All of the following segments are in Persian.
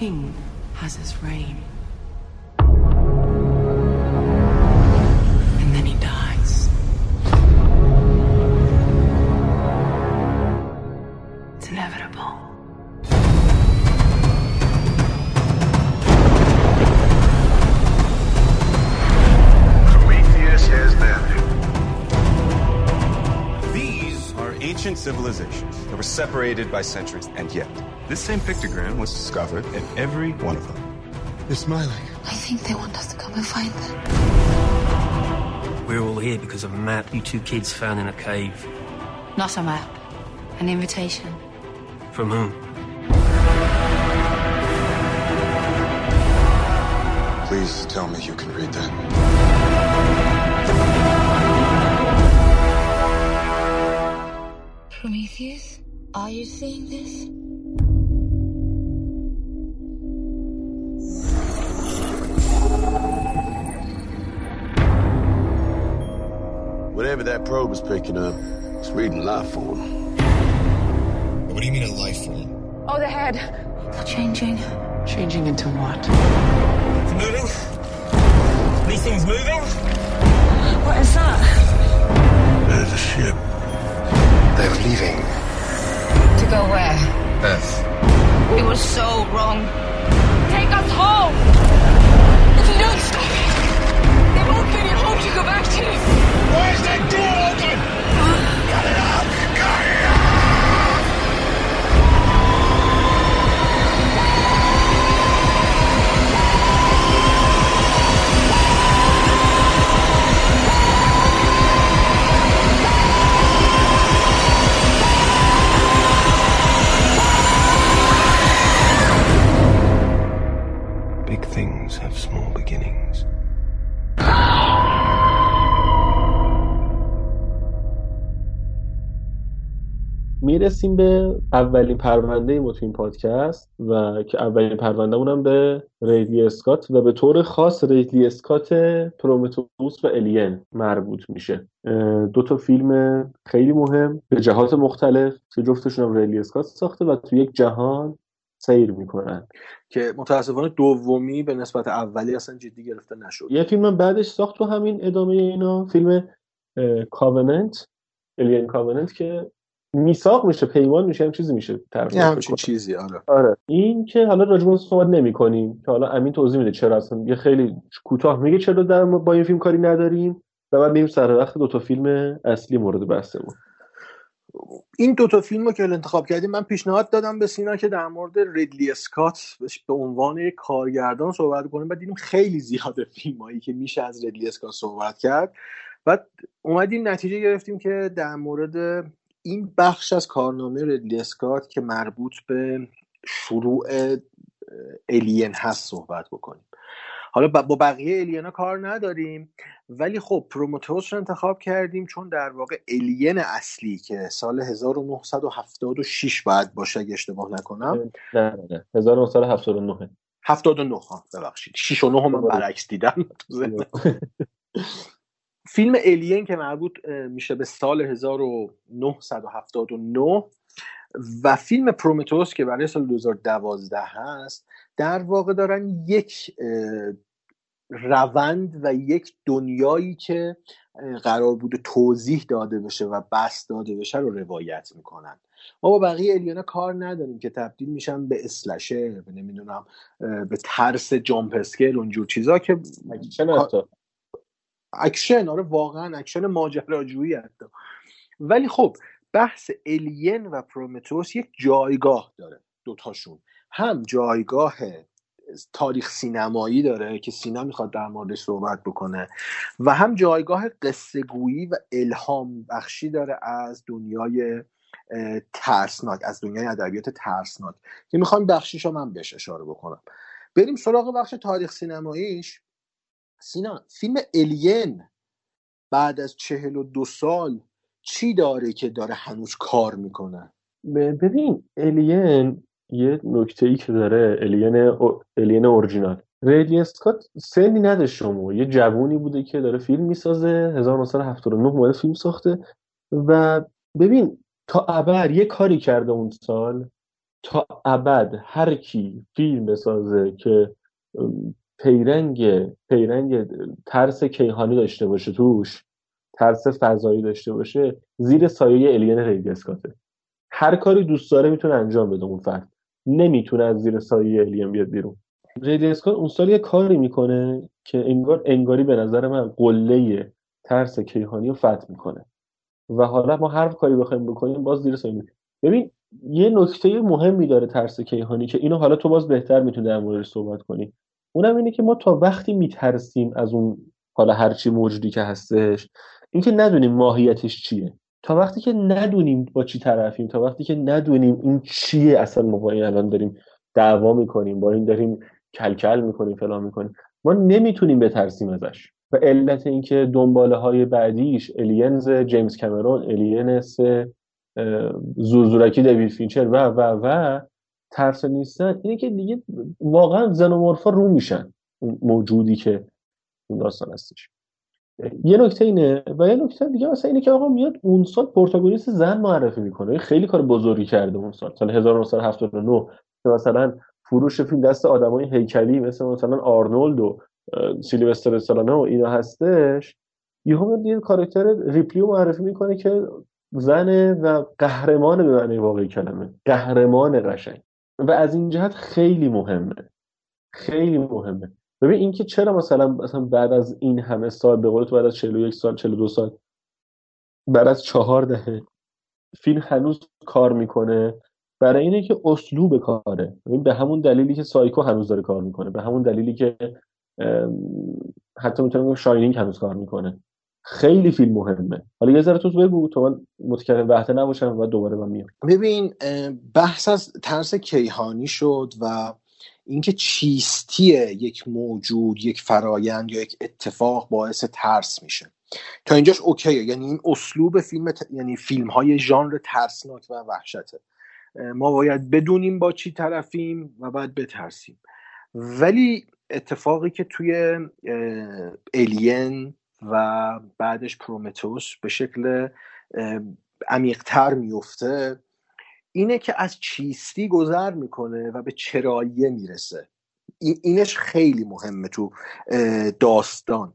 king has his reign. And then he dies. It's inevitable. Prometheus has landed. These are ancient civilizations that were separated by centuries, and yet this same pictogram was discovered in every one of them. They're smiling. I think they want us to come and find them. We're all here because of a map you two kids found in a cave. Not a map, an invitation. From whom? Please tell me you can read that. Prometheus, are you seeing this? Whatever that probe is picking up, it's reading life form. What do you mean a life form? Oh, the head. They're changing. Changing into what? It's moving? These things moving? What is that? There's a ship. They're leaving To go where? Earth. It was so wrong. Take us home! If you don't stop it, there won't be any home to go back to. Where's that door open? Big می‌رسیم به اولین پرونده ما تو این پادکست و که اولین پرونده اونم به ریدلی اسکات و به طور خاص ریدلی اسکات پرومتوس و الین مربوط میشه. دو تا فیلم خیلی مهم به جهات مختلف که جفتشون هم ریدلی اسکات ساخته و تو یک جهان سیر می‌کنن. که متاسفانه دومی به نسبت اولی اصلا جدی گرفته نشد یه فیلم بعدش ساخت تو همین ادامه اینا فیلم کاوننت الین کاوننت که میثاق میشه پیمان میشه هم چیزی میشه یه همچین. چیزی آره. آره. این که حالا اون صحبت نمی کنیم که حالا امین توضیح میده چرا اصلا. یه خیلی کوتاه میگه چرا در با این فیلم کاری نداریم و بعد میریم سر وقت دو تا فیلم اصلی مورد بحثمون. این دوتا فیلم رو که انتخاب کردیم من پیشنهاد دادم به سینا که در مورد ریدلی اسکات به عنوان یک کارگردان صحبت کنیم. و دیدیم خیلی زیاده فیلم هایی که میشه از ریدلی اسکات صحبت کرد. بعد اومدیم نتیجه گرفتیم که در مورد این بخش از کارنامه ریدلی اسکات که مربوط به شروع الین هست صحبت بکنیم. حالا با بقیه الینا کار نداریم ولی خب پرومتوس رو انتخاب کردیم چون در واقع الین اصلی که سال 1976 باید باشه اگه اشتباه نکنم. نه نه نه. 1979 79 ها ببخشید. 6 و 9 من برعکس دیدم. فیلم الین که مربوط میشه به سال 1979 و فیلم پرومتوس که برای سال 2012 هست در واقع دارن یک روند و یک دنیایی که قرار بوده توضیح داده بشه و بس داده بشه رو روایت می‌کنن. ما با بقیه الیانا کار نداریم که تبدیل میشن به اسلشه به نمی‌دونم به ترس جامپ اسکیل اونجور چیزا که حتی اکشن آره واقعا اکشن ماجراجویی حتی. ولی خب بحث Alien و Prometheus یک جایگاه داره دوتاشون. هم جایگاه تاریخ سینمایی داره که سینا می‌خواد در موردش صحبت بکنه و هم جایگاه قصه گویی و الهام بخشی داره از دنیای ترسناک از دنیای ادبیات ترسناک. که می‌خوام بخشیش رو من بهش اشاره بکنم. بریم سراغ بخش تاریخ سینماییش. سینا فیلم الین بعد از چهل و دو سال چی داره که داره هنوز کار می‌کنه؟ ببین الین یه نکته ای که داره الین الین اورجینال ریدلی اسکات سنی نداشت شما. یه جوونی بوده که داره فیلم می‌سازه. 1979 اومده فیلم ساخته. و ببین تا ابر یه کاری کرده اون سال. تا ابد هر کی فیلم بسازه که پیرنگ پیرنگ ترس کیهانی داشته باشه توش ترس فضایی داشته باشه زیر سایه الین ریدی اسکاته هر کاری دوست داره می‌تونه انجام بده اون فرد. نمی‌تونه از زیر سایه الین بیاد بیرون. ریدی اون سال یه کاری می‌کنه که انگار انگاری به نظر من قله ترس کیهانی رو فتح می‌کنه. و حالا ما هر کاری بخوایم بکنیم باز زیر سایه ببین یه نکته مهمی داره ترس کیهانی که اینو حالا تو باز بهتر می‌تونی در موردش صحبت کنی. اونم اینه که ما تا وقتی میترسیم از اون حالا هرچی موجودی که هستش اینکه ندونیم ماهیتش چیه. تا وقتی که ندونیم با چی طرفیم تا وقتی که ندونیم این چیه اصلا ما با این الان داریم دعوا می‌کنیم با این داریم کلکل می‌کنیم فلان می‌کنیم ما نمی‌تونیم بترسیم ازش. و علت اینکه دنباله های بعدیش الینز جیمز کامرون الینس زورزورکی دوید فینچر و و و ترس نیستن اینه که دیگه واقعا زنومورفا رو میشن موجودی که اون داستان هستش. یه نکته اینه و یه نکته دیگه مثلا اینه که آقا میاد اون سال زن معرفی می‌کنه. خیلی کار بزرگی کرده اون سال. سال 1979 که مثلا فروش فیلم دست آدمای هیکلی مثل مثلا آرنولد و سیلوستر استالونه و اینا هستش. یهو یه کاراکتر ریپلی رو معرفی می‌کنه که زنه و قهرمان به معنی واقعی کلمه. قهرمان قشنگ. و از این جهت خیلی مهمه. خیلی مهمه. ببین اینکه چرا مثلا مثلا بعد از این همه سال به قول تو بعد از 41 سال 42 سال بعد از چهار دهه فیلم هنوز کار می‌کنه برای اینه که اسلوب کاره. ببین به همون دلیلی که سایکو هنوز داره کار می‌کنه به همون دلیلی که حتی می‌تونم شاینینگ هنوز کار می‌کنه. خیلی فیلم مهمه. حالا یه ذره تو بگو تو من متکلم وحده نباشم و دوباره من میام. ببین بحث از ترس کیهانی شد و اینکه چیستی یک موجود یک فرایند یا یک اتفاق باعث ترس میشه. تا اینجاش اوکیه. یعنی این اسلوب فیلم ت... یعنی فیلم های ژانر ترسناک و وحشته. ما باید بدونیم با چی طرفیم و باید بترسیم. ولی اتفاقی که توی الین و بعدش پرومتوس به شکل عمیقتر میفته اینه که از چیستی گذر می‌کنه و به چراییه می‌رسه. اینش خیلی مهمه تو داستان.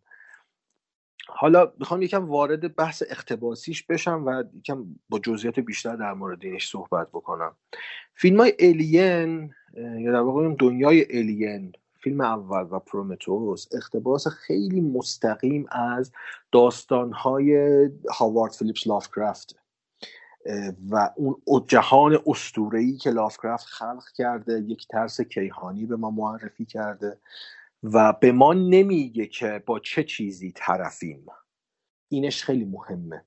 حالا می‌خوام یکم وارد بحث اقتباسیش بشم و یکم با جزئیات بیشتر در مورد اینش صحبت بکنم. فیلم های الین یا در واقع دنیای الین فیلم اول و پرومتوس اقتباس خیلی مستقیم از داستانهای هاوارد فیلیپس لافکرافت. و اون جهان استورهی که لافکرافت خلق کرده یک ترس کیهانی به ما معرفی کرده و به ما نمیگه که با چه چیزی طرفیم. اینش خیلی مهمه.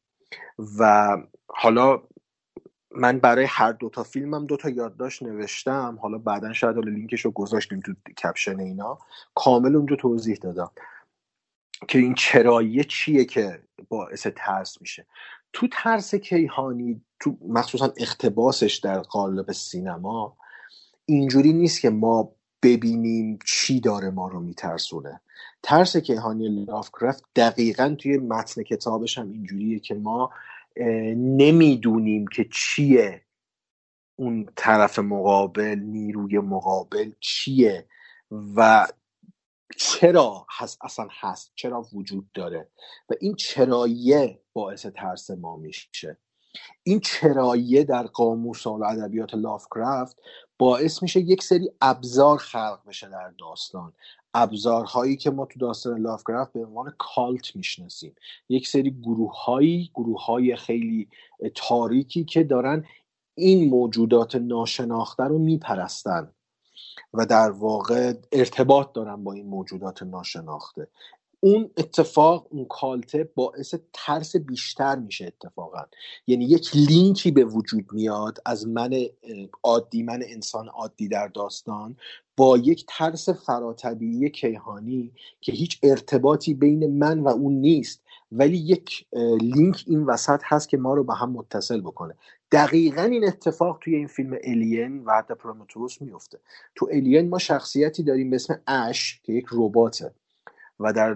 و حالا من برای هر دوتا فیلمم دوتا یادداشت نوشتم. حالا بعدا شاید حالا لینکش رو گذاشتیم تو کپشن اینا. کامل اونجا توضیح دادم. که این چراییه چیه که باعث ترس میشه. تو ترس کیهانی تو مخصوصا اختباسش در قالب سینما اینجوری نیست که ما ببینیم چی داره ما رو میترسونه. ترس کیهانی لافکرافت دقیقا توی متن کتابش هم اینجوریه که ما نمی‌دونیم که چیه اون طرف مقابل نیروی مقابل چیه و چرا هست اصلا هست چرا وجود داره و این چراییه باعث ترس ما میشه. این چراییه در قاموس و ادبیات لافکرافت باعث میشه یک سری ابزار خلق بشه در داستان. ابزارهایی که ما تو داستان لافکرافت به عنوان کالت می‌شناسیم. یک سری گروه هایی گروه های خیلی تاریکی که دارن این موجودات ناشناخته رو میپرستن و در واقع ارتباط دارن با این موجودات ناشناخته. اون اتفاق اون کالته باعث ترس بیشتر میشه اتفاقا. یعنی یک لینکی به وجود میاد از من عادی من انسان عادی در داستان با یک ترس فراتبیعی کیهانی که هیچ ارتباطی بین من و اون نیست. ولی یک لینک این وسط هست که ما رو به هم متصل بکنه. دقیقا این اتفاق توی این فیلم الین و حتی پرومتوس میفته. تو الین ما شخصیتی داریم به اسم اش که یک رباته. و در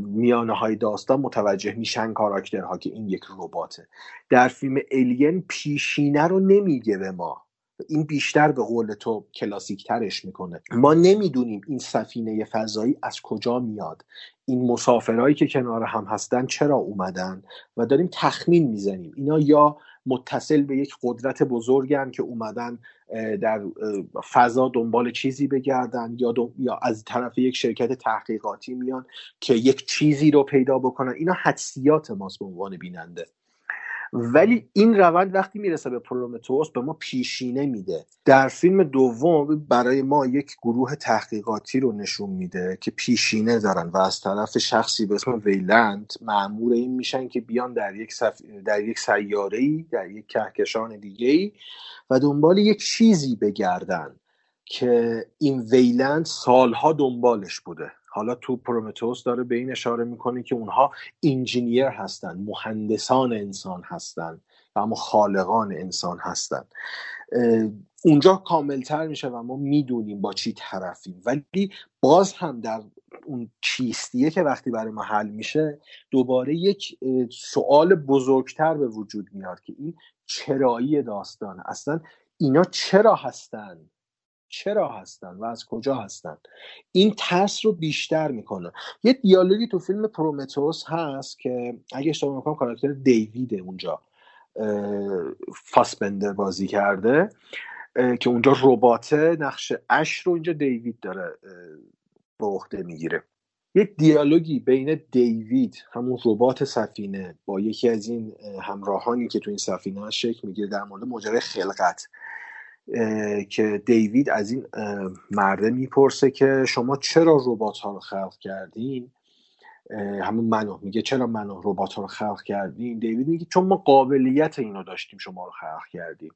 میانه های داستان متوجه میشن کاراکترها که این یک رباته. در فیلم الین پیشینه رو نمیگه به ما. این بیشتر به قول تو کلاسیک ترش می‌کنه. ما نمی‌دونیم این سفینه فضایی از کجا میاد. این مسافرهایی که کنار هم هستن چرا اومدن؟ و داریم تخمین می‌زنیم. اینا یا متصل به یک قدرت بزرگن که اومدن در فضا دنبال چیزی بگردن یا, یا از طرف یک شرکت تحقیقاتی میان که یک چیزی رو پیدا بکنن. اینا حدسیات ماست به عنوان بیننده. ولی این روند وقتی می‌رسه به پرومتوس به ما پیشینه میده. در فیلم دوم برای ما یک گروه تحقیقاتی رو نشون میده که پیشینه دارن و از طرف شخصی به اسم ویلند معمور این میشن که بیان در یک, سف... در یک سیاره ای در یک کهکشان دیگه ای و دنبال یک چیزی بگردن که این ویلند سالها دنبالش بوده. حالا تو پرومتوس داره به این اشاره می‌کنه که اونها انجینیر هستن مهندسان انسان هستن و اما خالقان انسان هستن. اونجا کاملتر میشه و ما می‌دونیم با چی طرفیم. ولی باز هم در اون چیستیه که وقتی برای ما حل میشه دوباره یک سوال بزرگتر به وجود میاد که این چرایی داستانه اصلا اینا چرا هستن؟ چرا هستن و از کجا هستن. این ترس رو بیشتر می‌کنه. یه دیالوگی تو فیلم پرومتوس هست که اگه اشتباه نکنم کاراکتر دیوید اونجا فاسبندر بازی کرده که اونجا رباته نقش اش رو اینجا دیوید داره به عهده می‌گیره. یه دیالوگی بین دیوید همون ربات سفینه با یکی از این همراهانی که تو این سفینه شکل می‌گیره در مورد ماجرای خلقت. که دیوید از این مرده می‌پرسه که شما چرا ربات ها رو خلق کردین؟ همون منو. میگه چرا منو ربات ها رو خلق کردین؟ دیوید میگه چون ما قابلیت اینو داشتیم شما رو خلق کردیم.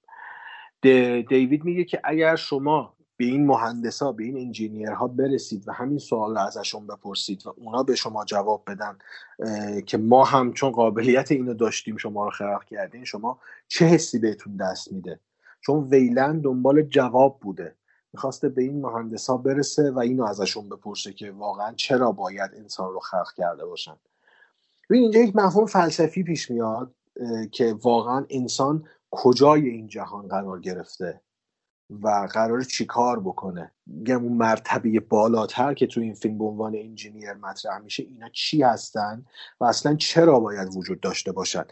دیوید میگه که اگر شما به این مهندسا به این انجینیرها برسید و همین سوال رو ازشون بپرسید و اونا به شما جواب بدن که ما هم چون قابلیت اینو داشتیم شما رو خلق کردین شما چه حسی بهتون دست میده؟ چون ویلند دنبال جواب بوده. می‌خواسته به این مهندس ها برسه و اینو ازشون بپرسه که واقعا چرا باید انسان رو خلق کرده باشن. ببین اینجا یک مفهوم فلسفی پیش میاد که واقعا انسان کجای این جهان قرار گرفته و قرار چیکار بکنه. میگم اون مرتبه بالاتر که تو این فیلم به عنوان انجینیر مطرح میشه اینا چی هستن و اصلا چرا باید وجود داشته باشن؟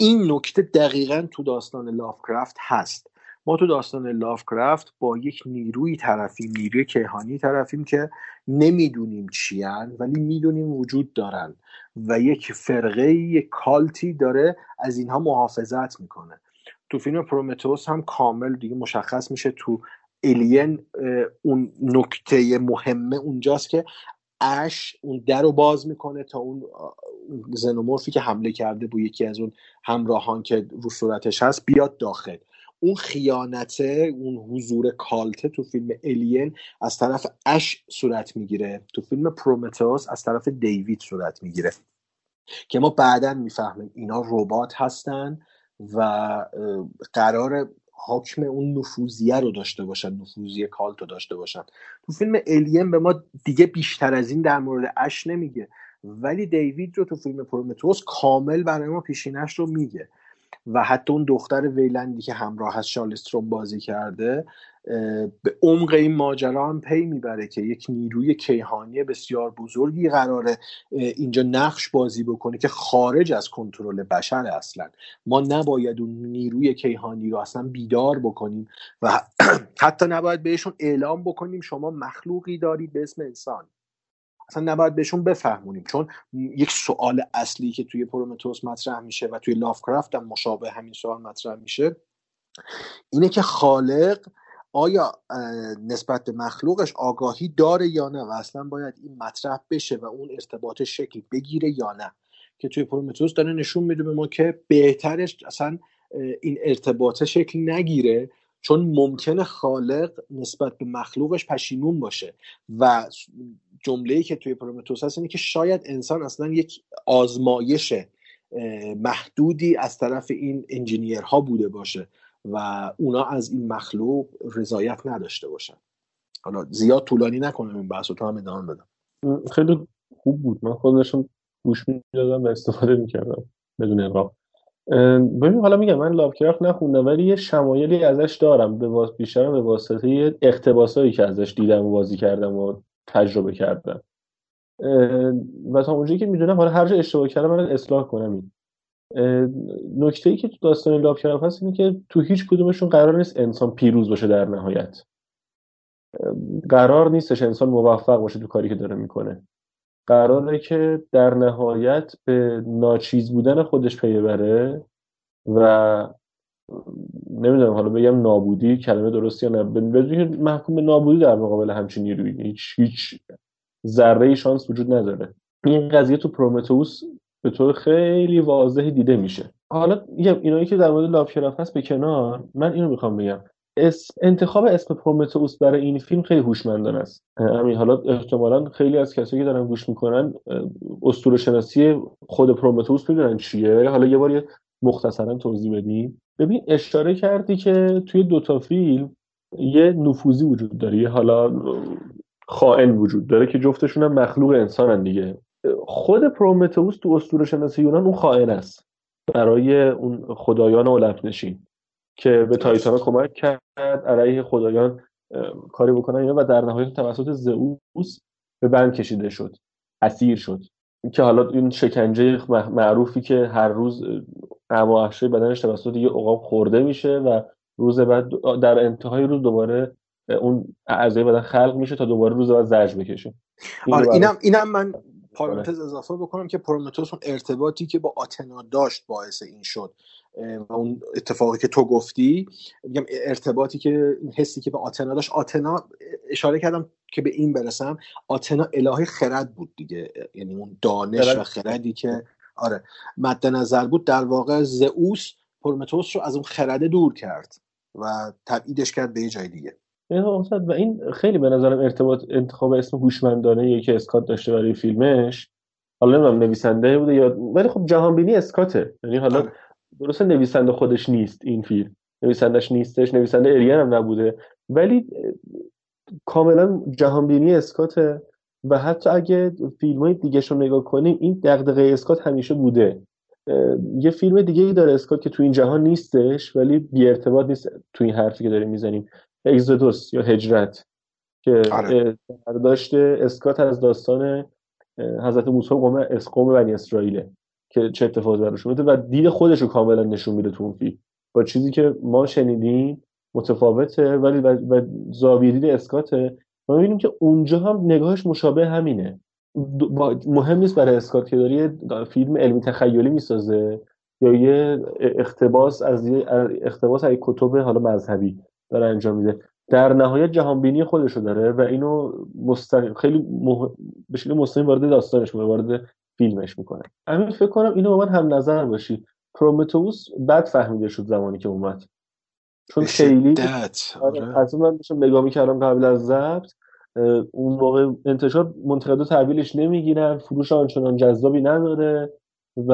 این نکته دقیقا تو داستان لافکرافت هست. ما تو داستان لافکرافت با یک نیروی طرفیم نیروی کیهانی طرفیم که نمی‌دونیم چیان ولی می‌دونیم وجود دارن و یک فرقه یک کالتی داره از اینها محافظت می‌کنه. تو فیلم پرومتوس هم کامل دیگه مشخص میشه تو الین اون نکته مهمه اونجاست که اش اون در رو باز می‌کنه تا اون زنومورفی که حمله کرده بود یکی از اون همراهان که رو صورتش هست بیاد داخل. اون خیانته اون حضور کالته تو فیلم الین از طرف اش صورت می‌گیره. تو فیلم پرومتوس از طرف دیوید صورت می‌گیره. که ما بعدا می‌فهمیم اینا ربات هستن و قرار حاکم اون نفوذیه رو داشته باشن نفوذی کالت رو داشته باشن. تو فیلم الین به ما دیگه بیشتر از این در مورد اش نمیگه. ولی دیوید رو تو فیلم پرومتوس کامل برای ما پیشینش رو میگه. و حتی اون دختر ویلندی که همراه از بازی کرده به عمق این ماجرا هم پی می‌بره که یک نیروی کیهانی بسیار بزرگی قراره اینجا نقش بازی بکنه که خارج از کنترل بشر اصلا. ما نباید اون نیروی کیهانی رو اصلا بیدار بکنیم و حتی نباید بهشون اعلام بکنیم شما مخلوقی دارید به اسم انسان. اصلا نباید بهشون بفهمونیم. چون یک سوال اصلی که توی پرومتوس مطرح میشه و توی لافکرافت هم مشابه همین سوال مطرح میشه اینه که خالق آیا نسبت به مخلوقش آگاهی داره یا نه و اصلا باید این مطرح بشه و اون ارتباط شکل بگیره یا نه؟ که توی پرومتوس داره نشون میده به ما که بهترش اصلا این ارتباط شکل نگیره چون ممکنه خالق نسبت به مخلوقش پشیمون باشه و جمله که توی پرومتوس هست اینه که شاید انسان اصلا یک آزمایش محدودی از طرف این انجینیرها بوده باشه و اونا از این مخلوق رضایت نداشته باشن. حالا زیاد طولانی نکنم این بحث رو تا هم ادامه بدم. خیلی خوب بود. من خودشون گوش می‌دادم و استفاده می‌کردم بدون اقراق. ببین حالا میگم من لاوکرافت نخوندم ولی یه شمایلی ازش دارم به واس... بیشترم به واسطه اقتباسایی که ازش دیدم و بازی کردم و تجربه کردم. و تا اونجایی که می‌دونم حالا هر جا اشتباه کردم من اصلاح کنم این. نکته ای که تو داستان لاوکرافت هست اینه که تو هیچ کدومشون قرار نیست انسان پیروز باشه در نهایت. قرار نیستش انسان موفق باشه تو کاری که داره می‌کنه. قراره که در نهایت به ناچیز بودن خودش پی بره و نمی‌دونم حالا بگم نابودی کلمه درستی یا نه. بدون محکوم به نابودی در مقابل همچین نیروی هیچ هیچ ذره شانس وجود نداره. این قضیه تو پرومتوس به طور خیلی واضحی دیده میشه. حالا اینایی که در مورد لاوکرافت هست به کنار من اینو می‌خوام بگم. اسم انتخاب اسم پرومتئوس برای این فیلم خیلی هوشمندانه است. همین حالا احتمالا خیلی از کسایی که دارن گوش می‌کنن اسطوره شناسی خود پرومتئوس می‌دونن چیه. حالا یه بار مختصرا توضیح بدیم ببین اشاره کردی که توی دوتا فیلم یه نفوذی وجود داره یه حالا خائن وجود داره که جفتشون هم مخلوق انسانن دیگه. خود پرومتئوس تو اسطوره شناسی یونان اون خائن است برای اون خدایان اولمپ نشین که به تایتانا کمک کرد علیه خدایان کاری بکنن اینا و در نهایت توسط زئوس به بند کشیده شد اسیر شد. که حالا این شکنجه معروفی که هر روز اما بدنش توسط یه عقاب خورده میشه و روز بعد در انتهای روز دوباره اون اعضای بدن خلق میشه تا دوباره روز بعد زرج بکشه. آره اینم اینم من پارانتز اضافه بکنم که پرومتوس اون ارتباطی که با آتنا داشت باعث این شد و اون اتفاقی که تو گفتی میگم ارتباطی که این حسی که به آتنا داشت. آتنا اشاره کردم که به این برسم آتنا الهه خرد بود دیگه یعنی اون دانش و خردی که آره. مد نظر بود در واقع زئوس پرومتوس رو از اون خرده دور کرد و تبعیدش کرد به یه جای دیگه. و این خیلی به نظرم ارتباط انتخاب اسم هوشمندانه که اسکات داشته برای فیلمش حالا نمی‌دونم نویسنده بوده یا ولی خب جهانبینی اسکاته. یعنی حالا آره. درسته نویسنده خودش نیست این فیلم. نویسندش نیستش نویسنده اریان هم نبوده. ولی کاملا جهانبینی اسکاته. و حتی اگه فیلم های دیگه رو نگاه کنیم این دقدقه اسکات همیشه بوده. یه فیلم دیگه ای داره اسکات که تو این جهان نیستش ولی بی ارتباط نیست تو این حرفی که داریم می‌زنیم. اگزودوس یا هجرت که آره. داشته اسکات از داستان حضرت موسی قوم قوم بنی اسرائیله که چه اتفاقی براش میفته و دید خودش رو کاملا نشون میده تو اون فیلم. با چیزی که ما شنیدیم متفاوته ولی و زاویه دید اسکاته. ما می‌بینیم که اونجا هم نگاهش مشابه همینه. مهم نیست برای اسکات که داری فیلم علمی تخیلی می‌سازه یا یه اقتباس از یه اقتباس از کتب حالا مذهبی داره انجام میده. در نهایت جهانبینی خودش رو داره و اینو مستقیم خیلی مح... به شکل مستقیم وارد داستانش می‌کنه وارد فیلمش می‌کنه. همین فکر کنم اینو با من هم نظر باشی. پرومتوس بد فهمیده شد زمانی که اومد. چون خیلی آره. از من داشتم نگاه می‌کردم قبل از ضبط اون موقع انتشار منتقدا تحویلش نمی‌گیرن فروش آنچنان جذابی نداره و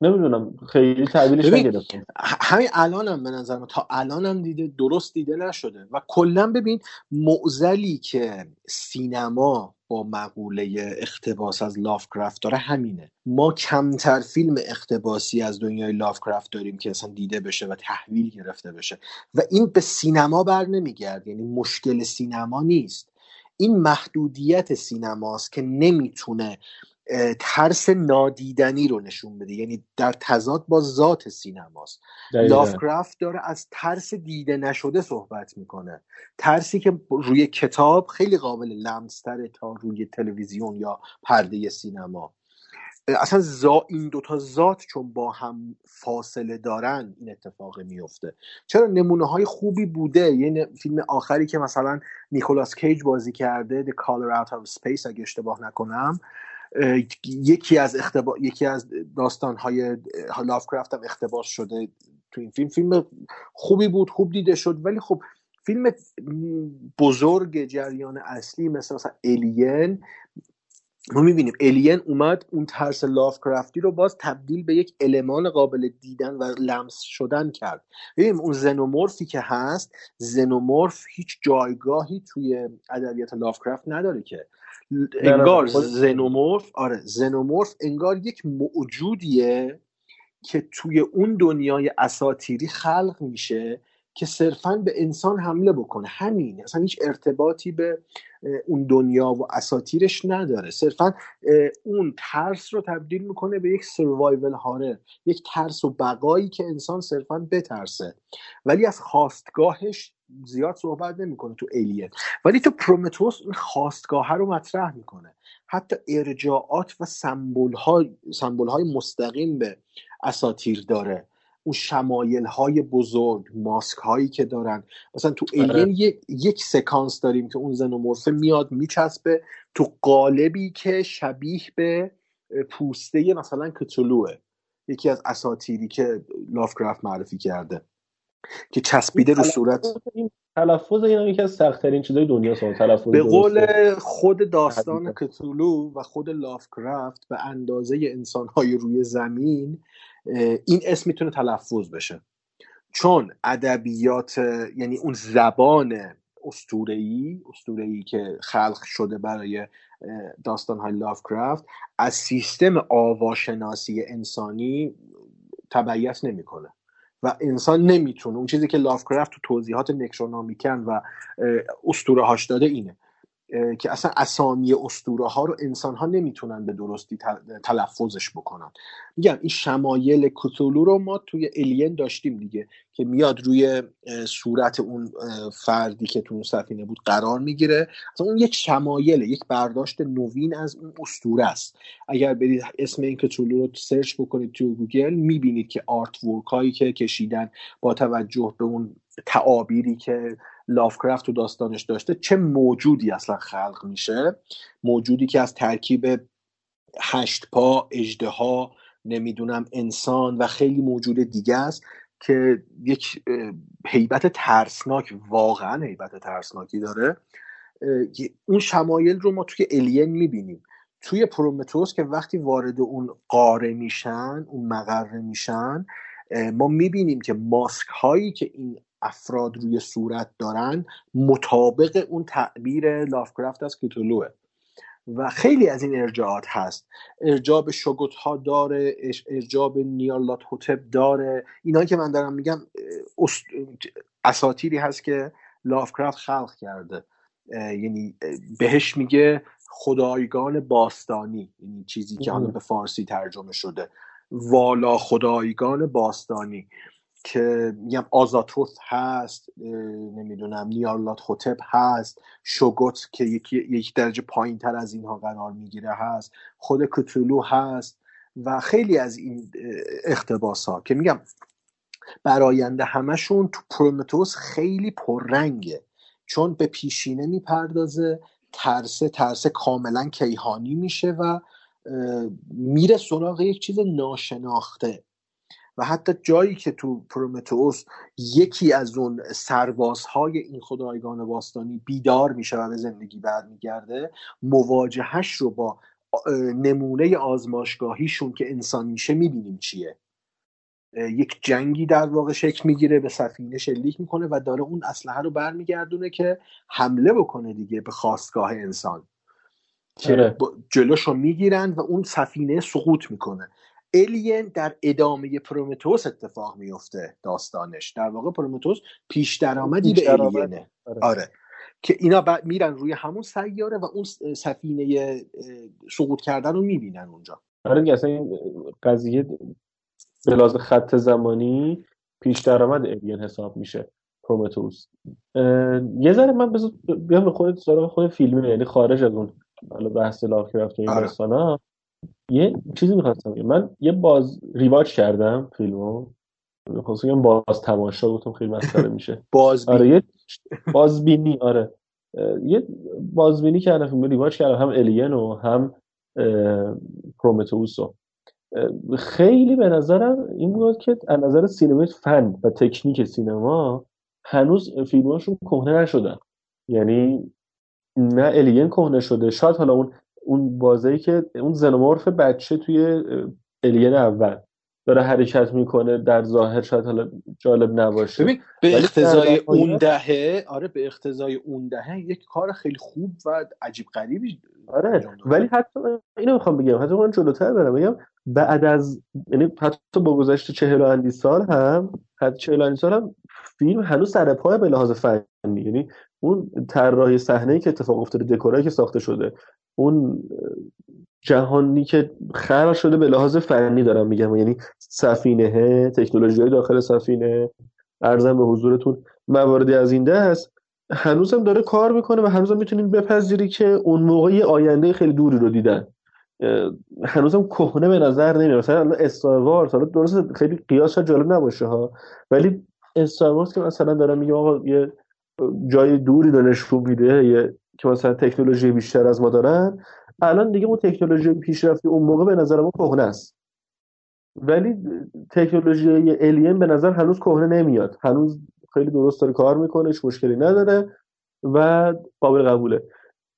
نمی‌دونم خیلی تحویلش نگرفتم. همین الانم به نظر تا الانم دیده درست دیده نشده. و کلا ببین معزلی که سینما با مقوله اختباس از لافکرافت داره همینه. ما کمتر فیلم اختباسی از دنیای لافکرافت داریم که اصلا دیده بشه و تحویل گرفته بشه. و این به سینما بر نمیگرد یعنی مشکل سینما نیست. این محدودیت سینماست که نمی‌تونه ترس نادیدنی رو نشون بده. یعنی در تضاد با ذات سینماست. لافکرافت داره از ترس دیده نشده صحبت می‌کنه. ترسی که روی کتاب خیلی قابل لمستره تا روی تلویزیون یا پرده سینما. اصلا زا این دوتا ذات چون با هم فاصله دارن این اتفاق میفته چرا نمونه های خوبی بوده؟ یه فیلم آخری که مثلا نیکولاس کیج بازی کرده The Color Out of Space اگه اشتباه نکنم یکی از اختبا... یکی از داستان های لافکرافت هم اختباس شده تو این فیلم. فیلم خوبی بود خوب دیده شد ولی خب فیلم بزرگ جریان اصلی مثل مثلا الین ما می‌بینیم الین اومد اون ترس لافکرافتی رو باز تبدیل به یک المان قابل دیدن و لمس شدن کرد. ببینیم اون زنومورفی که هست زنومورف هیچ جایگاهی توی ادبیات لافکرافت نداره که. انگار زنومورف آره زنومورف انگار یک موجودیه که توی اون دنیای اساتیری خلق میشه که صرفا به انسان حمله بکنه. همین اصلا هیچ ارتباطی به اون دنیا و اساتیرش نداره. صرفا اون ترس رو تبدیل می‌کنه به یک سروایول هاره یک ترس و بقایی که انسان صرفا بترسه. ولی از خواستگاهش زیاد صحبت نمی‌کنه تو الین ولی تو پرومتوس این خواستگاه رو مطرح می‌کنه. حتی ارجاعات و سمبول های مستقیم به اساتیر داره. اون شمایل های بزرگ ماسک هایی که دارن. مثلا تو الین یک،, یک سکانس داریم که اون زنومورفه میاد میچسبه تو قالبی که شبیه به پوسته مثلا کتولوه یکی از اساتیری که لافکرافت معرفی کرده. که چسبیده رو صورت. تلفظ این یکی از سختترین چیزای دنیا تلفظ به قول خود داستان کتولو و خود لافکرافت به اندازه انسانهای روی زمین این اسم می‌تونه تلفظ بشه. چون ادبیات یعنی اون زبان استورهی استورهی که خلق شده برای داستان های لافکرافت از سیستم آواشناسی انسانی تبعیت نمی‌کنه. و انسان نمی‌تونه. اون چیزی که لافکرافت تو توضیحات نکرونامیکن و استوره هاش داده اینه. که اصلا اسامی استوره ها رو انسان ها نمی‌تونن به درستی تلفظش بکنن. میگم این شمایل کتولو رو ما توی الین داشتیم دیگه که میاد روی صورت اون فردی که تو اون سفینه بود قرار می‌گیره. اصلا اون یک شمایله یک برداشت نوین از اون اسطوره است. اگر برید اسم این Cthulhu رو search بکنید توی گوگل می‌بینید که artwork هایی که کشیدن با توجه به اون تعابیری که لافکرافت تو داستانش داشته چه موجودی اصلا خلق میشه؟ موجودی که از ترکیب هشت پا ها نمی‌دونم انسان و خیلی موجود دیگه است که یک حیبت ترسناک واقعا حیبت ترسناکی داره. اون شمایل رو ما توی الین می‌بینیم. توی پرومتوس که وقتی وارد اون قاره میشن اون مقره میشن ما می‌بینیم که ماسک هایی که این افراد روی صورت دارن مطابق اون تعبیر لافکرافت از کتولوه و خیلی از این ارجاعات هست. ارجاع به شگوت ها داره ارجاع به نیالات هوتب داره. اینا که من دارم میگم اساتیری هست که لافکرافت خلق کرده. یعنی بهش میگه خدایگان باستانی. یعنی چیزی که حالا به فارسی ترجمه شده. والا خدایگان باستانی. که میگم آزاتوث هست نمی‌دونم نیارلات خوتب هست شوگوت که یکی یک درجه پایین تر از اینها قرار می‌گیره هست خود کتولو هست و خیلی از این اختباس ها که میگم براینده همشون تو پرومتوس خیلی پررنگه. چون به پیشینه می‌پردازه ترسه ترسه کاملا کیهانی میشه و میره سراغ یک چیز ناشناخته. و حتی جایی که تو پرومتئوس یکی از اون سربازهای این خدایگان باستانی بیدار میشه و به زندگی برمیگرده مواجهش رو با نمونه آزمایشگاهیشون که انسان میشه می‌بینیم چیه. یک جنگی در واقع شکل می‌گیره به سفینه شلیک می‌کنه و داره اون اسلحه رو برمیگردونه که حمله بکنه دیگه به خواستگاه انسان. که. جلوش رو می‌گیرن و اون سفینه سقوط می‌کنه. الین در ادامه پرومتوس اتفاق میفته داستانش در واقع پرومتوس پیش درآمدی به الینه آره. آره. که اینا میرن روی همون سیاره و اون سفینه سقوط کردن رو می‌بینن اونجا آره اصلا این قضیه به خط زمانی پیش درآمد الین حساب میشه پرومتوس یه ذره من بذار بیام به خود سراغ خود فیلمی یعنی خارج از اون بحث لاکرافت و این آره. یه چیزی می‌خواستم من یه باز ریواچ کردم فیلمو. خصوصا باز تماشا گفتم خیلی مسخره میشه. باز آره یه بازبینی آره. یه بازبینی کردم فیلم ریواچ کردم هم الین و هم پرومتئوس خیلی به نظرم این بود که از نظر سینمای فن و تکنیک سینما هنوز فیلماشون کهنه نشدن. یعنی نه الین کهنه شده شاید حالا اون اون بازی که اون زنومورف بچه توی الین اول داره حرکت می‌کنه در ظاهر شاید حالا جالب نباشه. ببین به اقتضای اون دهه آره به اقتضای اون دهه یک کار خیلی خوب و عجیب غریبی آره ولی حتی اینو می‌خوام بگم حتی من جلوتر برم بگم بعد از یعنی حتی با گذشت چهل و سال هم حتی چهل سال هم فیلم هنوز سر پای به لحاظ فنی یعنی اون طراحی صحنه که اتفاق افتاده دکورایی که ساخته شده اون جهانی که خلق شده به لحاظ فنی دارم میگم. یعنی سفینه تکنولوژی داخل سفینه ارزم به حضورتون مواردی از این دست هنوزم داره کار می‌کنه و هنوزم می‌تونید بپذیری که اون موقع یه آینده خیلی دوری رو دیدن. هنوزم کهنه به نظر نمیاد. مثلا استار وارز حالا درست خیلی قیاس جالب نباشه ها ولی استار وارز که مثلا دارم میگم آقا یه جای دوری نشون میده که مثلا تکنولوژی بیشتر از ما دارن. الان دیگه اون تکنولوژی پیشرفتی اون موقع به نظر ما کهنه است. ولی تکنولوژی الین به نظر هنوز کهنه نمیاد. هنوز خیلی درست داره کار می‌کنه هیچ مشکلی نداره و قابل قبوله.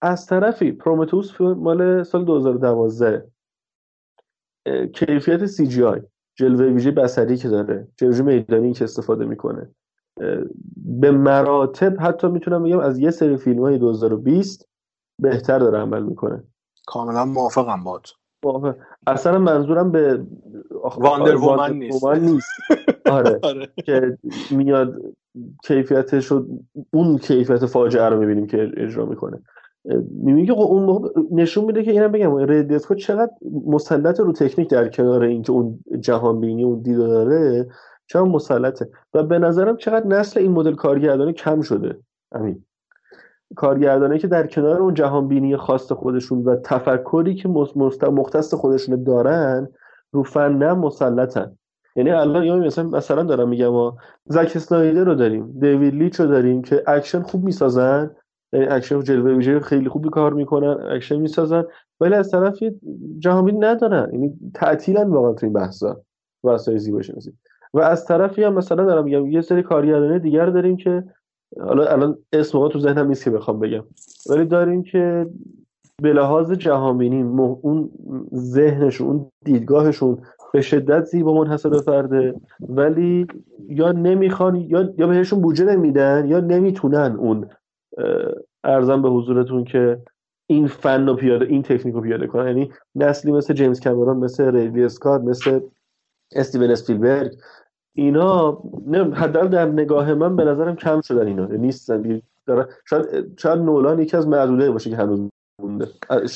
از طرفی پرومتوس مال سال 2012 کیفیت سی جی آی جلوه ویژه بصری که داره جلوه میدانی که استفاده می‌کنه. به مراتب حتی می‌تونم بگم از یه سری فیلم های 2020 بهتر داره عمل می‌کنه. کاملا موافقم باهات. موافق. اصلا منظورم به Wonder Woman نیست. نیست. آره. که میاد کیفیتش رو اون کیفیت فاجعه رو می‌بینیم که اجرا می‌کنه. می‌بینی که اون موقع نشون میده که اینم بگم ریدلی اسکات چقدر مسلط رو تکنیک در کنار اینکه اون جهان بینی اون دید داره چقدر مسلطه. و به نظرم چقدر نسل این مدل کارگردانی کم شده. همین کارگردانه که در کنار اون جهان بینی خاص خودشون و تفکری که مختص خودشون دارن رو فن مسلطن. یعنی الان یا مثلا مثلا دارم میگم ما زک اسنایدر رو داریم دیوید لیچ رو داریم که اکشن خوب می‌سازن. یعنی اکشن جلوه ویژه خیلی خوبی کار می‌کنن اکشن می‌سازن. ولی از طرف جهان بینی ندارن. یعنی تعطیلن واقعا تو این بحثا. واسه زیبا و از طرفی هم مثلا دارم میگم یه سری کارگردانه دیگر داریم که حالا الان اسم تو ذهنم نیست که بخوام بگم. ولی داریم که به لحاظ جهانبینی اون ذهنشون اون دیدگاهشون به شدت زیبا منحصر به فرده. ولی یا نمی‌خوان یا یا بهشون بودجه نمیدن یا نمی‌تونن اون ارزم به حضورتون که این فن رو پیاده این تکنیک رو پیاده کنن. یعنی نسلی مثل جیمز کامرون مثل ریدلی اسکات مثل استیون اسپیلبرگ اینا حداقل در نگاه من به نظرم کم شدن اینا. نیستن. شاید شاید نولان یکی از معدوده باشه که هنوز مونده.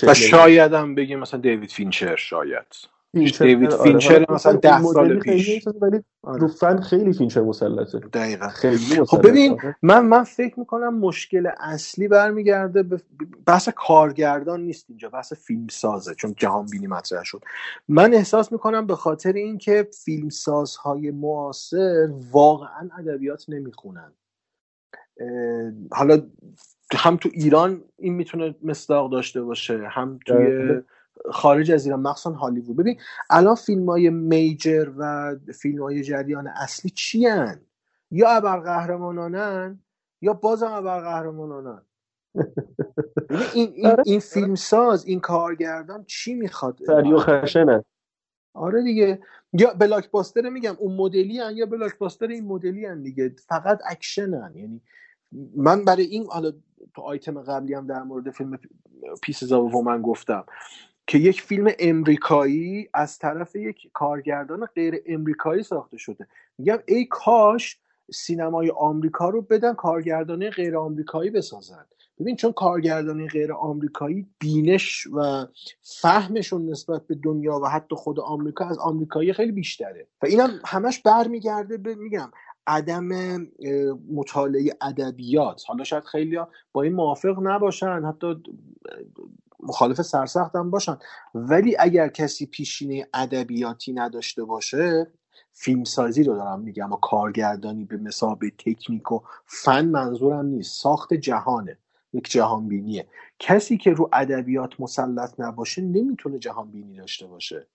و شاید هم بگیم مثلا دیوید فینچر شاید. دیوید آره. فینچر مثلا ده سال پیش. ولی آره. خیلی فینچر مسلطه. دقیقا. خیلی خب ببین من من فکر می‌کنم مشکل اصلی برمیگرده به بحث کارگردان نیست اینجا بحث فیلم سازه چون جهان بینی مطرح شد. من احساس می‌کنم به خاطر اینکه فیلم سازهای معاصر واقعا ادبیات نمی‌خونن. حالا هم تو ایران این می‌تونه مصداق داشته باشه هم توی خارج از ایران مخصوصا هالیوود. ببین الان فیلم های میجر و فیلم های جریان اصلی چی هن؟ یا ابرقهرمانانن یا بازم ابرقهرمانانن. این, این, آره. این فیلم ساز این کارگردان چی می‌خواد؟ سریو خشنه. آره دیگه. یا blockbuster میگم اون مدلی هن یا blockbuster این مدلی هن دیگه. فقط اکشنن یعنی من برای این حالا تو آیتم قبلی هم در مورد فیلم پیس من گفتم. که یک فیلم امریکایی از طرف یک کارگردان غیر امریکایی ساخته شده. میگم ای کاش سینمای آمریکا رو بدن کارگردانی غیر آمریکایی بسازن. ببین چون کارگردانی غیر آمریکایی بینش و فهمشون نسبت به دنیا و حتی خود آمریکا از آمریکایی خیلی بیشتره. و اینم همش برمیگرده به میگم عدم مطالعه ادبیات. حالا شاید خیلی با این موافق نباشن حتی مخالف سرسخت هم باشن. ولی اگر کسی پیشینه ادبیاتی نداشته باشه فیلمسازی رو دارم میگم و کارگردانی به مسابه تکنیک و فن منظورم نیست. ساخت جهانه. یک جهان بینیه کسی که رو ادبیات مسلط نباشه نمی‌تونه جهان بینی داشته باشه.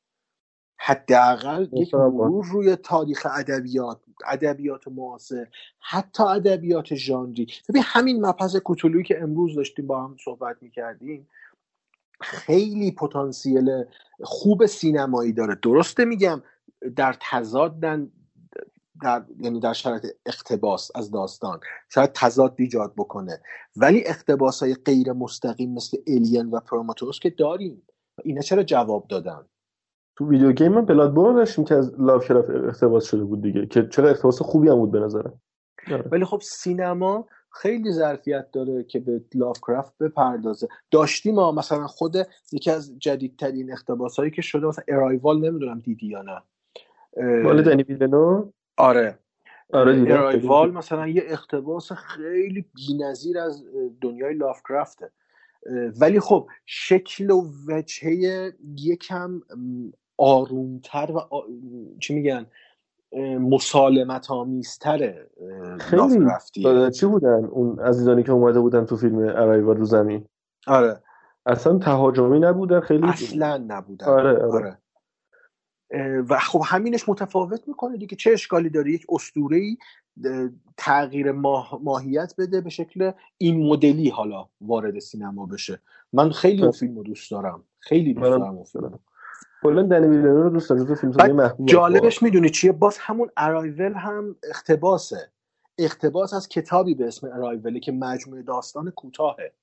حداقل یک مرور روی تاریخ ادبیات ادبیات معاصر حتی ادبیات ژانری. ببین همین مبحث کوتولویی که امروز داشتیم با هم صحبت می‌کردیم خیلی پتانسیل خوب سینمایی داره. درسته میگم در تضادن در یعنی در شرایط اقتباس از داستان. شاید تضاد ایجاد بکنه. ولی اقتباس های غیر مستقیم مثل Alien و Prometheus که داریم. اینا چرا جواب دادن؟ تو video game هم Bloodborne داشتیم که از لافکرافت اقتباس شده بود دیگه. که چرا اقتباس خوبی هم بود به نظرم. ولی خب سینما خیلی ظرفیت داره که به لافکرافت بپردازه. داشتیم ما مثلا خود یکی از جدیدترین اقتباس هایی که شده مثلا ارایوال نمی‌دونم دیدی یا نه. مال دنی ویلنوو؟ آره. آره. ارایوال مثلا یه اقتباس خیلی بی‌نظیر از دنیای لاوکرافته ولی خب شکل و وجهه یکم آرومتر و آ... چی میگن؟ مسالمت آمیزتره خیلی چی بودن؟ اون عزیزانی که اومده بودن تو فیلم ارایوال رو زمین. آره. اصلا تهاجمی نبودن خیلی اصلا نبودن. آره آره, اه، و خب همینش متفاوت می‌کنه دیگه. چه اشکالی داره؟ یک اسطوره تغییر ماه... ماهیت بده به شکل این مدلی حالا وارد سینما بشه. من خیلی اون فیلم رو دوست دارم. خیلی دوست دارم اون فیلم. کلا دنی ویلنو رو دوست دارم فیلم بعد محبوب جالبش می‌دونی چیه؟ باز همون ارایول هم اقتباسه. اقتباس از کتابی به اسم ارایوله که مجموعه داستان کوتاهه.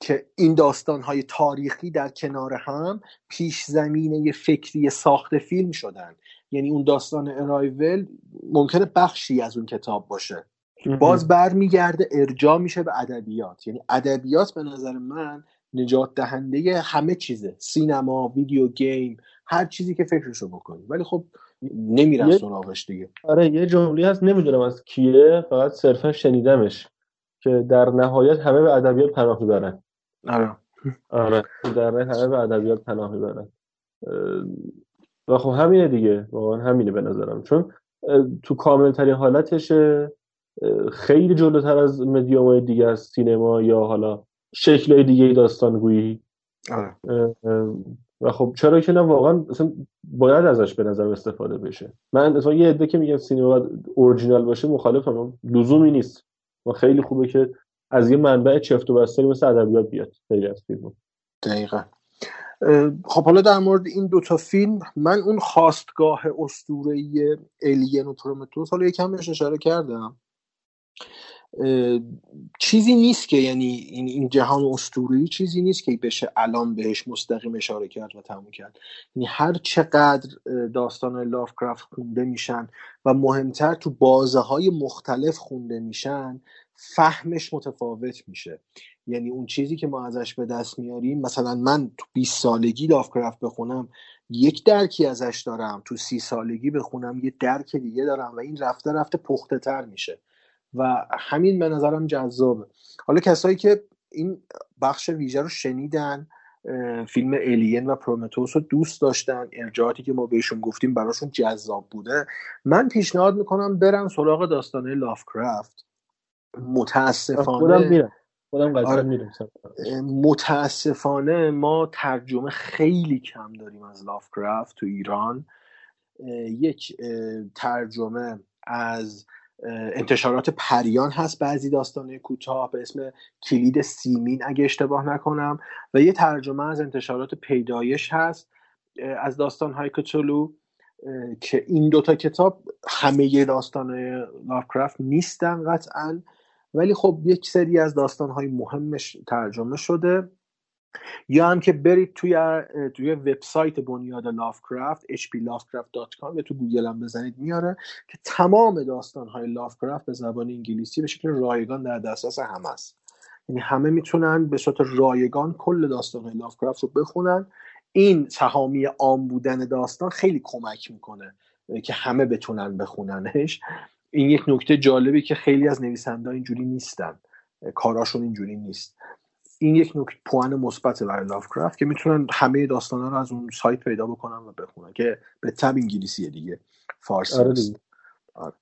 که این داستانهای تاریخی در کنار هم پیش زمینه فکری ساخت فیلم شدن. یعنی اون داستان ارایول ممکنه بخشی از اون کتاب باشه. باز برمیگرده ارجاع میشه به ادبیات. یعنی ادبیات به نظر من نجات دهنده همه چیزه. سینما ویدیو گیم هر چیزی که فکرشو بکنی. ولی خب نمیرن یه- سراغش دیگه. آره یه جمله هست نمی‌دونم از کیه فقط صرفا شنیدمش که در نهایت همه به ادبیات پناه می‌برن. آره. آره در نهایت همه به ادبیات پناه می‌برن. و خب همینه دیگه. واقعا همینه به نظرم. چون تو کامل ترین حالتشه خیلی جلوتر از مدیوم دیگه از سینما یا حالا شکلهای دیگه داستانگویی. آره. اه، و خب چرا که نه واقعا اصلا باید ازش به نظر استفاده بشه. من اصلا یه عده که میگن سینما باید اورجینال باشه مخالفم. لزومی نیست. و خیلی خوبه که از یه منبع چفت و بستری مثل ادبیات بیاد. خیلی از فیلم دقیقا. خب حالا در مورد این دوتا فیلم من اون خواستگاه اسطوره‌ای الین و پرومتوس حالا یکم بهش اشاره کردم. چیزی نیست که یعنی این این جهان اسطوره‌ای چیزی نیست که بشه الان بهش مستقیم اشاره کرد و تموم کرد. یعنی هر چقدر داستان لافکرافت خونده میشن و مهمتر تو بازه های مختلف خونده میشن فهمش متفاوت میشه. یعنی اون چیزی که ما ازش به دست میاریم مثلا من تو 20 سالگی لافکرافت بخونم یک درکی ازش دارم تو سی سالگی بخونم یه درک دیگه دارم و این رفته رفته پخته تر میشه. و همین به نظرم جذابه. حالا کسایی که این بخش ویژه رو شنیدن فیلم الین و پرومتوس رو دوست داشتن ارجاعاتی که ما بهشون گفتیم براشون جذاب بوده. من پیشنهاد می‌کنم برن سراغ داستانه لافکرافت خودم متاسفانه میرم. خودم قطعا آره. میرم متاسفانه ما ترجمه خیلی کم داریم از لافکرافت تو ایران. یک ترجمه از انتشارات پریان هست بعضی داستانه کوتاه به اسم کلید سیمین اگه اشتباه نکنم و یه ترجمه از انتشارات پیدایش هست از داستانهای کتولو اه، که این دوتا کتاب همه داستان لافکرافت نیستن قطعا ولی خب یک سری از داستانهای مهمش ترجمه شده. یا هم که برید توی توی وبسایت بنیاد لافکرافت hplovecraft.com یا تو گوگل هم بزنید میاره که تمام داستانهای لافکرافت به زبان انگلیسی به شکل رایگان در دسترس همه است. یعنی همه می‌تونن به صورت رایگان کل داستانهای لافکرافت رو بخونن. این سهامی عام بودن داستان خیلی کمک می‌کنه که همه بتونن بخوننش. این یک نکته جالبی که خیلی از نویسنده اینجوری نیستن. کاراشون اینجوری نیست. این یک نکته پوان مثبت برای لافکرافت که می‌تونن همه داستانا رو از اون سایت پیدا بکنن و بخونن که به تب انگلیسیه دیگه فارسی آره دیگه آره.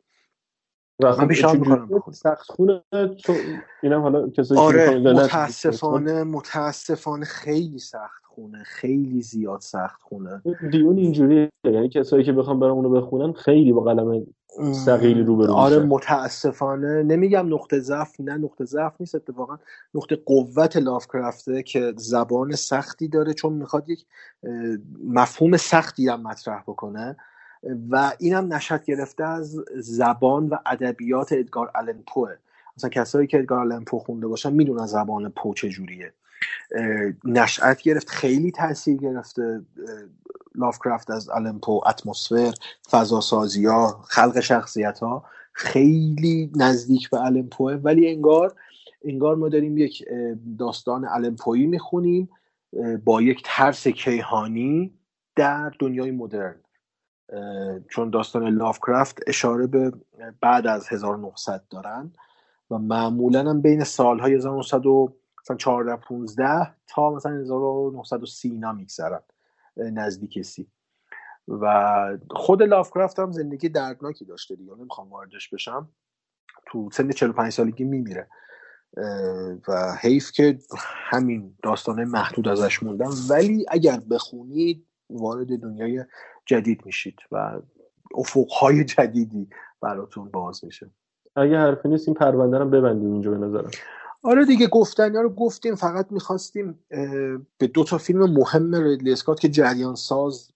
و من پیشنهاد می‌کنم سخت خونه تو اینم حالا کسایی که آره متاسفانه متاسفانه خیلی سخت خونه خیلی زیاد سخت خونه دیون اینجوریه یعنی کسایی که بخوام برام اونو بخونن خیلی با قلم ثقیلی روبرو آره متاسفانه. نمیگم نقطه ضعف نه نقطه ضعف نیست اتفاقا نقطه قوت لافکرافته که زبان سختی داره چون می‌خواد یک مفهوم سختی هم مطرح بکنه. و اینم نشد گرفته از زبان و ادبیات ادگار آلن پوه. مثلا کسایی که ادگار آلن پو خونده باشن می‌دونن زبان پو چجوریه نشأت گرفت خیلی تاثیر گرفته لافکرافت از آلمپو اتمسفر فضا سازی ها خلق شخصیت ها خیلی نزدیک به المپوه ولی انگار انگار ما داریم یک داستان المپویی می‌خونیم با یک ترس کیهانی در دنیای مدرن. چون داستان لافکرافت اشاره به بعد از 1900 دارن و معمولا هم بین سالهای 1914 15 تا مثلا 1930 اینا میگذرن نزدیک سی. و خود لافکرافت هم زندگی دردناکی داشته دیگه. نمی‌خوام واردش بشم. تو سن 45 سالگی میمیره. و حیف که همین داستانه محدود ازش موندن ولی اگر بخونید وارد دنیای جدید میشید و افقهای جدیدی براتون باز میشه. اگه حرفی نیست این پرونده رو ببندیم اینجا به نظرم. آره دیگه گفتنی رو گفتیم فقط می‌خواستیم به دو تا فیلم مهم ریدلی اسکات که جریان ساز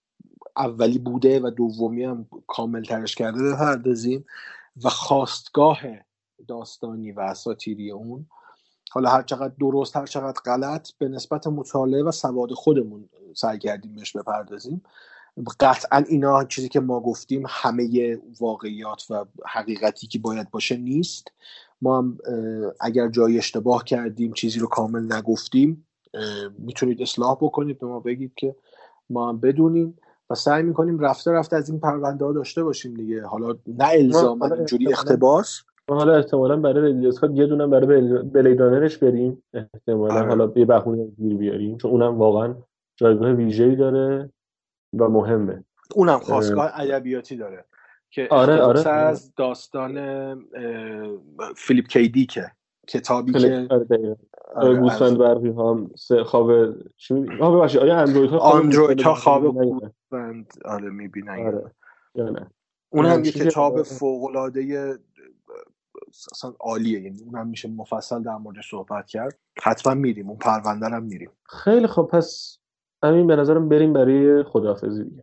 اولی بوده و دومی هم کامل ترش کرده بپردازیم و خواستگاه داستانی و اساتیری اون. حالا هر چقدر درست هر چقدر غلط به نسبت مطالعه و سواد خودمون سعی کردیم بهش بپردازیم. قطعا اینا چیزی که ما گفتیم همه واقعیات و حقیقتی که باید باشه نیست. ما هم اگر جای اشتباه کردیم چیزی رو کامل نگفتیم می‌تونید اصلاح بکنید به ما بگید که ما هم بدونیم و سعی می‌کنیم رفته رفته از این پرونده ها داشته باشیم دیگه. حالا نه الزاما اینجوری اختباس حالا احتمالا برای ریدلی یه دونه برای بلیدانرش بریم. احتمالا آره. حالا یه بهونه گیر بیاریم چون اونم واقعا جایگاه ویژه‌ای داره. و مهمه. اونم خواستگاه ادبیاتی داره که آره آره از داستان فیلیپ کیدی که کتابی که آره گوسفند برقی هم خواب چی آه ببخشید آیا اندروید ها اندروید ها خواب گوسفند آره می‌بینن آره اون هم یه کتاب فوق العاده اصلا عالیه. یعنی اون هم میشه مفصل در موردش صحبت کرد. حتما میریم. اون پرونده هم میریم. خیلی خب پس همین به نظرم بریم برای خداحافظی دیگه.